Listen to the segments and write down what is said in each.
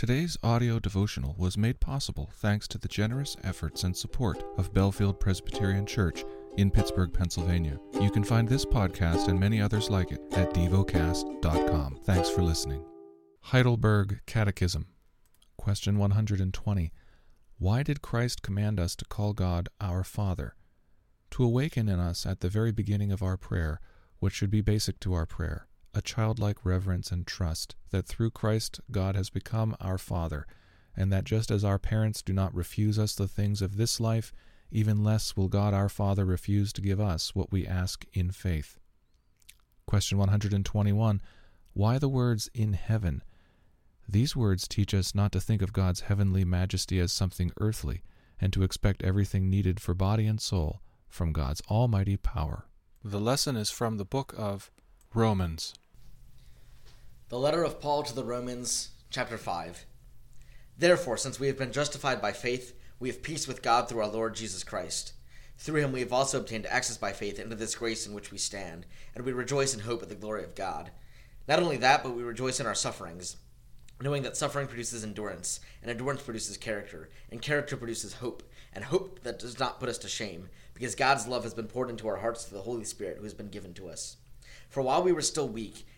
Today's audio devotional was made possible thanks to the generous efforts and support of Bellefield Presbyterian Church in Pittsburgh, Pennsylvania. You can find this podcast and many others like it at devocast.com. Thanks for listening. Heidelberg Catechism, Question 120. Why did Christ command us to call God our Father? To awaken in us at the very beginning of our prayer what should be basic to our prayer a childlike reverence and trust that through Christ God has become our Father, and that just as our parents do not refuse us the things of this life, even less will God our Father refuse to give us what we ask in faith. Question 121. Why the words in heaven? These words teach us not to think of God's heavenly majesty as something earthly, and to expect everything needed for body and soul from God's almighty power. The lesson is from the book of Romans. The letter of Paul to the Romans, chapter 5. Therefore, since we have been justified by faith, we have peace with God through our Lord Jesus Christ. Through him we have also obtained access by faith into this grace in which we stand, and we rejoice in hope of the glory of God. Not only that, but we rejoice in our sufferings, knowing that suffering produces endurance, and endurance produces character, and character produces hope, and hope that does not put us to shame, because God's love has been poured into our hearts through the Holy Spirit who has been given to us. For while we were still weak,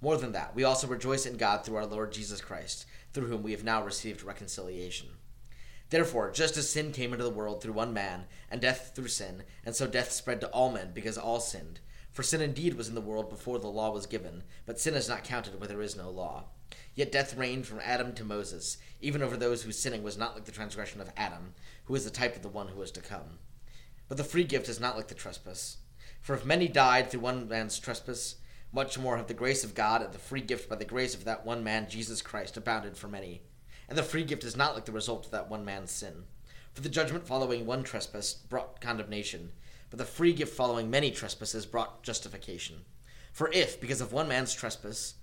More than that, we also rejoice in God through our Lord Jesus Christ through whom we have now received reconciliation. Therefore, just as sin came into the world through one man, and death through sin, and so death spread to all men because all sinned. For sin indeed was in the world before the law was given, but sin is not counted where there is no law. Yet death reigned from Adam to Moses, even over those whose sinning was not like the transgression of Adam, who is the type of the one who was to come. But the free gift is not like the trespass. For if many died through one man's trespass, much more have the grace of God and the free gift by the grace of that one man, Jesus Christ, abounded for many. And the free gift is not like the result of that one man's sin. For the judgment following one trespass brought condemnation, but the free gift following many trespasses brought justification. For if, because of one man's trespass,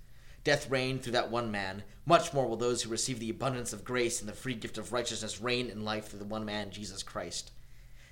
death reigned through that one man, much more will those who receive the abundance of grace and the free gift of righteousness reign in life through the one man, Jesus Christ.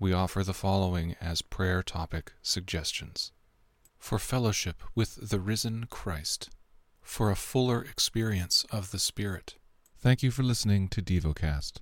we offer the following as prayer topic suggestions for fellowship with the risen Christ, for a fuller experience of the Spirit. Thank you for listening to DevoCast.